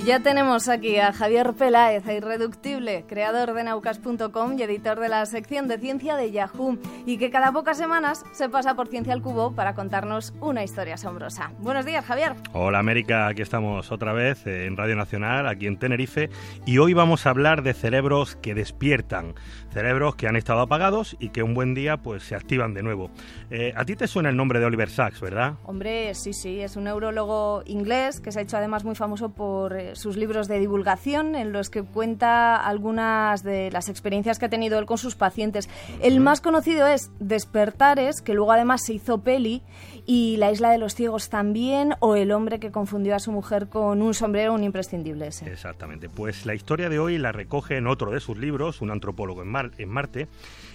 Y ya tenemos aquí a Javier Peláez, irreductible, creador de naucas.com y editor de la sección de ciencia de Yahoo, y que cada pocas semanas se pasa por Ciencia al Cubo para contarnos una historia asombrosa. Buenos días, Javier. Hola, América, aquí estamos otra vez en Radio Nacional, aquí en Tenerife, y hoy vamos a hablar de cerebros que despiertan, cerebros que han estado apagados y que un buen día pues se activan de nuevo. Eh, a ti te suena el nombre de Oliver Sacks, ¿verdad? Hombre, sí, sí, es un neurólogo inglés que se ha hecho además muy famoso por eh, sus libros de divulgación en los que cuenta algunas de las experiencias que ha tenido él con sus pacientes. El más conocido es Despertares, que luego además se hizo peli, y La isla de los ciegos también, o El hombre que confundió a su mujer con un sombrero, un imprescindible ese. Exactamente. Pues la historia de hoy la recoge en otro de sus libros, Un antropólogo en, en Marte,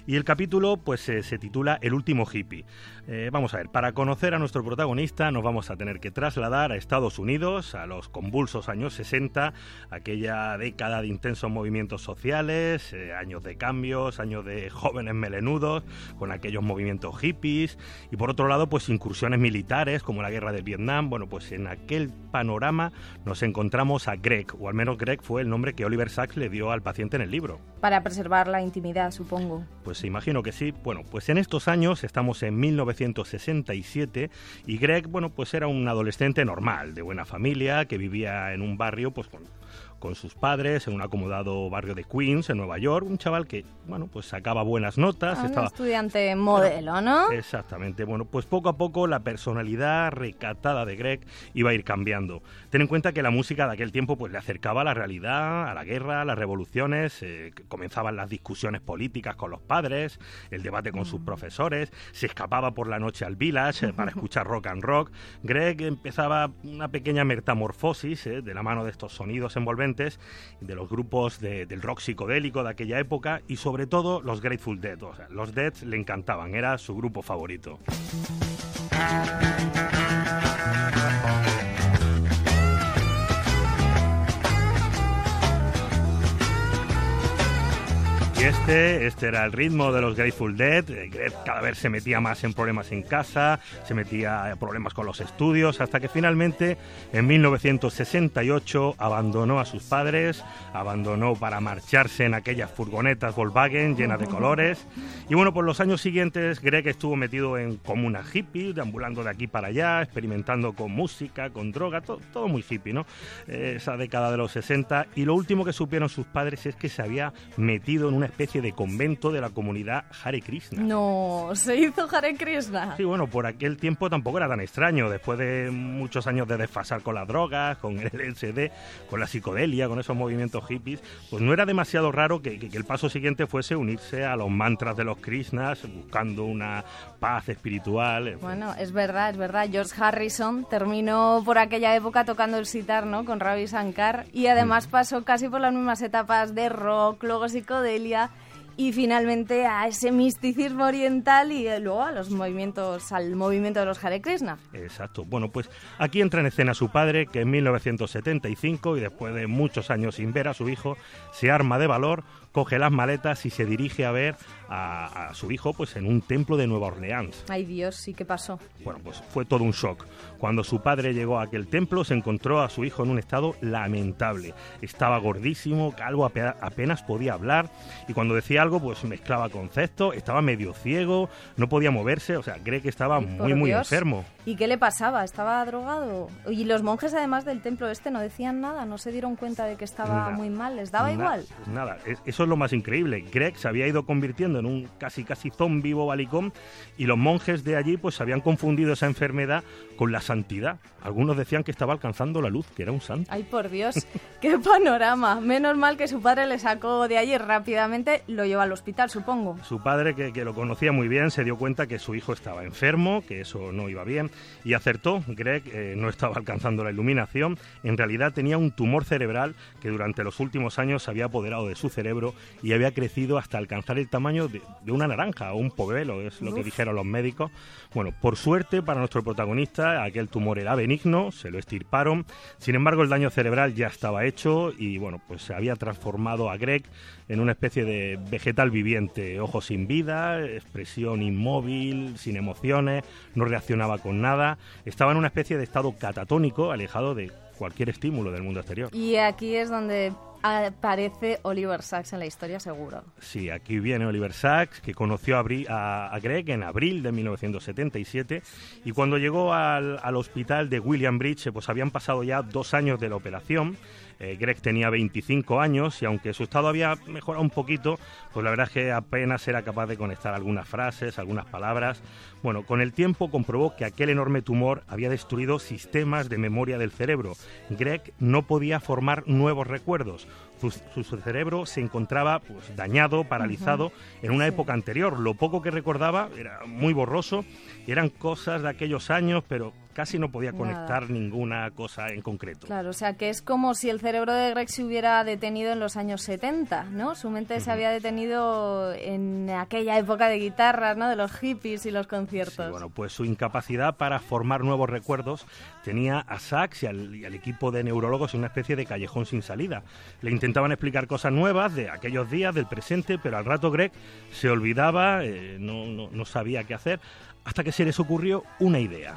y el capítulo pues eh, se titula El último hippie. Eh, vamos a ver, para conocer a nuestro protagonista nos vamos a tener que trasladar a Estados Unidos, a los convulsos años 60, aquella década de intensos movimientos sociales, eh, años de cambios, años de jóvenes melenudos, con aquellos movimientos hippies, y por otro lado, pues incursiones militares como la guerra del Vietnam. Bueno, pues en aquel panorama nos encontramos a Greg, o al menos Greg fue el nombre que Oliver Sacks le dio al paciente en el libro. Para preservar la intimidad, supongo. Pues pues imagino que sí. Bueno, pues en estos años estamos en 1967 y Greg, bueno, pues era un adolescente normal, de buena familia, que vivía en un barrio pues con con sus padres en un acomodado barrio de Queens, en Nueva York. Un chaval que, bueno, pues sacaba buenas notas. Ah, estaba... Un estudiante modelo, ¿no? Exactamente. Bueno, pues poco a poco la personalidad recatada de Greg iba a ir cambiando. Ten en cuenta que la música de aquel tiempo pues le acercaba a la realidad, a la guerra, a las revoluciones. Eh, comenzaban las discusiones políticas con los padres, el debate con sus mm. profesores. Se escapaba por la noche al village eh, para escuchar rock and rock. Greg empezaba una pequeña metamorfosis eh, de la mano de estos sonidos envolventes de los grupos del rock psicodélico de aquella época y sobre todo los Grateful Dead. O sea, los Dead le encantaban, era su grupo favorito. Este, este era el ritmo de los Grateful Dead. Eh, cada vez se metía más en problemas en casa, se metía en problemas con los estudios, hasta que finalmente en 1968 abandonó a sus padres, abandonó para marcharse en aquellas furgonetas Volkswagen llenas de colores. Y bueno, por los años siguientes Greg estuvo metido en comuna hippie, deambulando de aquí para allá, experimentando con música, con droga, todo, todo muy hippie, ¿no? Eh, esa década de los 60. Y lo último que supieron sus padres es que se había metido en una especie de convento de la comunidad Hare Krishna. No, se hizo Hare Krishna. Sí, bueno, por aquel tiempo tampoco era tan extraño. Después de muchos años de desfasar con las drogas, con el LSD, con la psicodelia, con esos movimientos hippies, pues no era demasiado raro que, que el paso siguiente fuese unirse a los mantras de los Krishnas, buscando una paz espiritual. Bueno, es verdad, es verdad. George Harrison terminó por aquella época tocando el sitar, ¿no? Con Ravi Shankar y además pasó casi por las mismas etapas de rock, luego psicodelia y finalmente a ese misticismo oriental y eh, luego a los movimientos al movimiento de los Hare Krishna. Exacto. Bueno, pues aquí entra en escena su padre que en 1975 y después de muchos años sin ver a su hijo se arma de valor coge las maletas y se dirige a ver a, su hijo pues en un templo de Nueva Orleans. Ay Dios, ¿sí qué pasó? Bueno, pues fue todo un shock. Cuando su padre llegó a aquel templo se encontró a su hijo en un estado lamentable. Estaba gordísimo, calvo, apenas podía hablar y cuando decía algo pues mezclaba conceptos, estaba medio ciego, no podía moverse, o sea, cree que estaba muy muy enfermo. ¿Y qué le pasaba? ¿Estaba drogado? Y los monjes además del templo este no decían nada, no se dieron cuenta de que estaba muy mal, les daba igual. Nada, eso lo más increíble. Greg se había ido convirtiendo en un casi casi zombie balicón y los monjes de allí pues habían confundido esa enfermedad con la santidad. Algunos decían que estaba alcanzando la luz, que era un santo. Ay, por Dios, qué panorama. Menos mal que su padre le sacó de allí rápidamente, lo llevó al hospital, supongo. Su padre, que, que lo conocía muy bien, se dio cuenta que su hijo estaba enfermo, que eso no iba bien, y acertó. Greg eh, no estaba alcanzando la iluminación, en realidad tenía un tumor cerebral que durante los últimos años se había apoderado de su cerebro y había crecido hasta alcanzar el tamaño de, una naranja o un povelo, es lo que dijeron los médicos. Bueno, por suerte para nuestro protagonista, aquel tumor era benigno, se lo estirparon, sin embargo el daño cerebral ya estaba hecho y bueno, pues se había transformado a Greg en una especie de vegetal viviente, ojos sin vida, expresión inmóvil, sin emociones, no reaccionaba con nada, estaba en una especie de estado catatónico, alejado de cualquier estímulo del mundo exterior. Y aquí es donde aparece Oliver Sacks en la historia, seguro. Sí, aquí viene Oliver Sacks, que conoció a, Greg en abril de 1977 y cuando llegó al, al hospital de William Bridge, pues habían pasado ya dos años de la operación eh, Greg tenía 25 años y aunque su estado había mejorado un poquito, pues la verdad es que apenas era capaz de conectar algunas frases, algunas palabras. Bueno, con el tiempo comprobó que aquel enorme tumor había destruido sistemas de memoria del cerebro. Greg no podía formar nuevos recuerdos. Su, cerebro se encontraba pues, dañado, paralizado en una época anterior. Lo poco que recordaba era muy borroso y eran cosas de aquellos años, pero casi no podía conectar ninguna cosa en concreto. Claro, o sea que es como si el cerebro de Greg se hubiera detenido en los años 70, ¿no? Su mente se había detenido en aquella época de guitarras, ¿no? De los hippies y los conciertos. bueno, pues su incapacidad para formar nuevos recuerdos tenía a Sachs y al, equipo de neurólogos en una especie de callejón sin salida. Le intentaban explicar cosas nuevas de aquellos días, del presente, pero al rato Greg se olvidaba, eh, no, no sabía qué hacer, hasta que se les ocurrió una idea.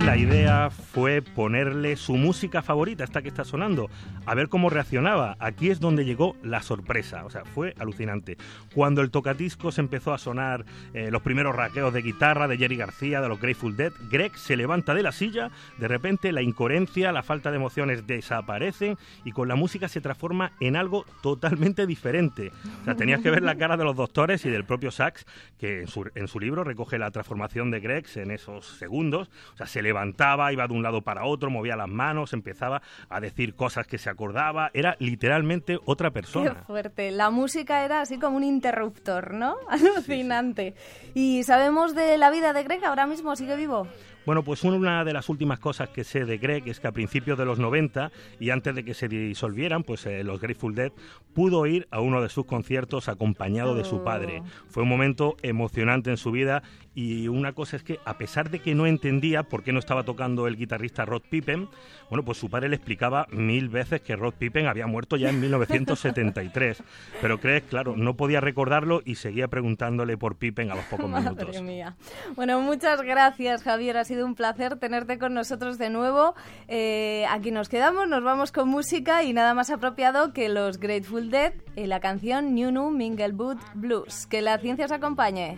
La idea fue ponerle su música favorita, esta que está sonando, a ver cómo reaccionaba. Aquí es donde llegó la sorpresa, o sea, fue alucinante. Cuando el tocadiscos empezó a sonar eh, los primeros raqueos de guitarra de Jerry García, de los Grateful Dead, Greg se levanta de la silla, de repente la incoherencia, la falta de emociones desaparecen y con la música se transforma en algo totalmente diferente. O sea, tenías que ver la cara de los doctores y del propio Sax, que en su, en su libro recoge la transformación de Greg en esos segundos. O sea, se levantaba, iba de un lado para otro, movía las manos, empezaba a decir cosas que se acordaba, era literalmente otra persona. Qué fuerte. La música era así como un interruptor, ¿no? Alucinante. ¿Y sabemos de la vida de Greg? ¿Ahora mismo sigue vivo? Bueno, pues una de las últimas cosas que sé de Greg es que a principios de los 90 y antes de que se disolvieran, pues eh, los Grateful Dead pudo ir a uno de sus conciertos acompañado de su padre. Oh. Fue un momento emocionante en su vida y una cosa es que a pesar de que no entendía por qué no estaba tocando el guitarrista Rod Pippen, bueno, pues su padre le explicaba mil veces que Rod Pippen había muerto ya en 1973. Pero Greg, claro, no podía recordarlo y seguía preguntándole por Pippen a los pocos minutos. Madre mía. Bueno, muchas gracias, Javier. Ha sido un placer tenerte con nosotros de nuevo. Eh, aquí nos quedamos, nos vamos con música y nada más apropiado que los Grateful Dead y la canción New New Minglewood Blues. Que la ciencia os acompañe.